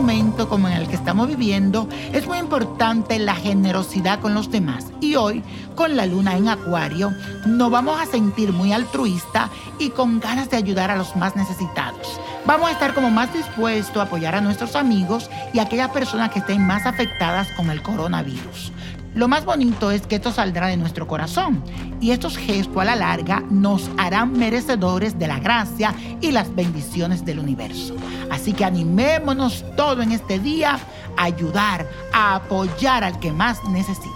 momento como en el que estamos viviendo, es muy importante la generosidad con los demás. Y hoy, con la luna en Acuario, nos vamos a sentir muy altruista y con ganas de ayudar a los más necesitados. Vamos a estar como más dispuestos a apoyar a nuestros amigos y a aquellas personas que estén más afectadas con el coronavirus. Lo más bonito es que esto saldrá de nuestro corazón y estos gestos a la larga nos harán merecedores de la gracia y las bendiciones del universo. Así que animémonos todo en este día a ayudar, a apoyar al que más necesite.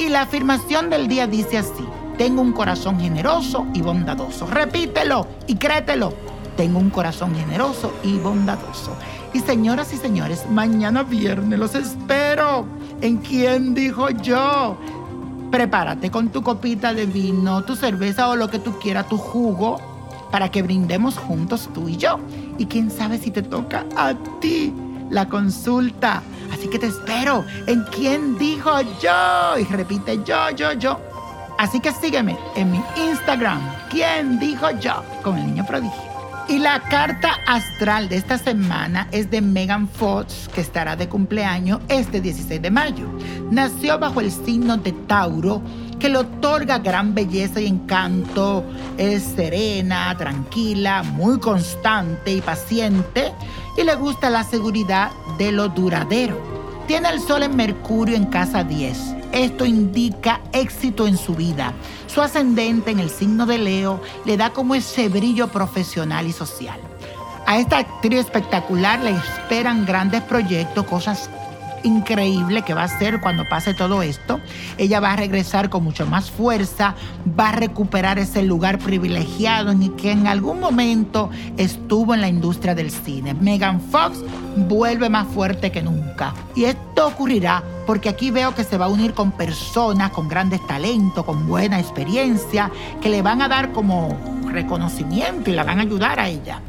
Y la afirmación del día dice así, tengo un corazón generoso y bondadoso. Repítelo y créetelo. Tengo un corazón generoso y bondadoso. Y señoras y señores, mañana viernes los espero. ¿En quién dijo yo? Prepárate con tu copita de vino, tu cerveza o lo que tú quieras, tu jugo, para que brindemos juntos tú y yo. Y quién sabe si te toca a ti la consulta. Así que te espero en quién dijo yo. Y repite yo, yo, yo. Así que sígueme en mi Instagram, quién dijo yo, con el niño prodigio. Y la carta astral de esta semana es de Megan Fox, que estará de cumpleaños este 16 de mayo. Nació bajo el signo de Tauro, que le otorga gran belleza y encanto. Es serena, tranquila, muy constante y paciente, y le gusta la seguridad de lo duradero. Tiene el sol en Mercurio en casa 10 esto indica éxito en su vida. Su ascendente en el signo de Leo le da como ese brillo profesional y social. A esta actriz espectacular le esperan grandes proyectos, cosas increíbles que va a hacer cuando pase todo esto. Ella va a regresar con mucho más fuerza, va a recuperar ese lugar privilegiado en el que en algún momento estuvo en la industria del cine. Megan Fox vuelve más fuerte que nunca. Y esto ocurrirá porque aquí veo que se va a unir con personas con grandes talentos, con buena experiencia, que le van a dar como reconocimiento y la van a ayudar a ella.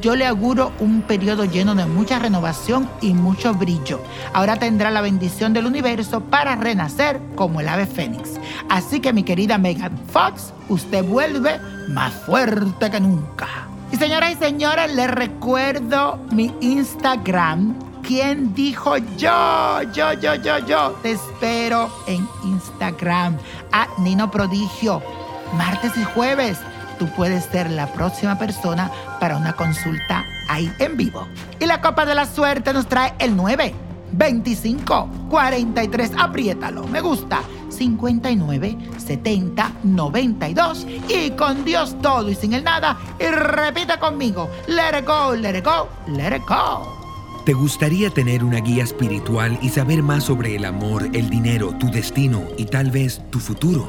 Yo le auguro un periodo lleno de mucha renovación y mucho brillo. Ahora tendrá la bendición del universo para renacer como el ave fénix. Así que mi querida Megan Fox, usted vuelve más fuerte que nunca. Y señoras y señores, les recuerdo mi Instagram. ¿Quién dijo yo? Yo, yo, yo, yo. Te espero en Instagram. A Nino Prodigio. Martes y jueves. Tú puedes ser la próxima persona para una consulta ahí en vivo. Y la copa de la suerte nos trae el 9, 25, 43. Apriétalo. Me gusta. 59 70 92 y con Dios todo y sin el nada y repita conmigo let it go let it go let it go ¿Te gustaría tener una guía espiritual y saber más sobre el amor, el dinero, tu destino y tal vez tu futuro?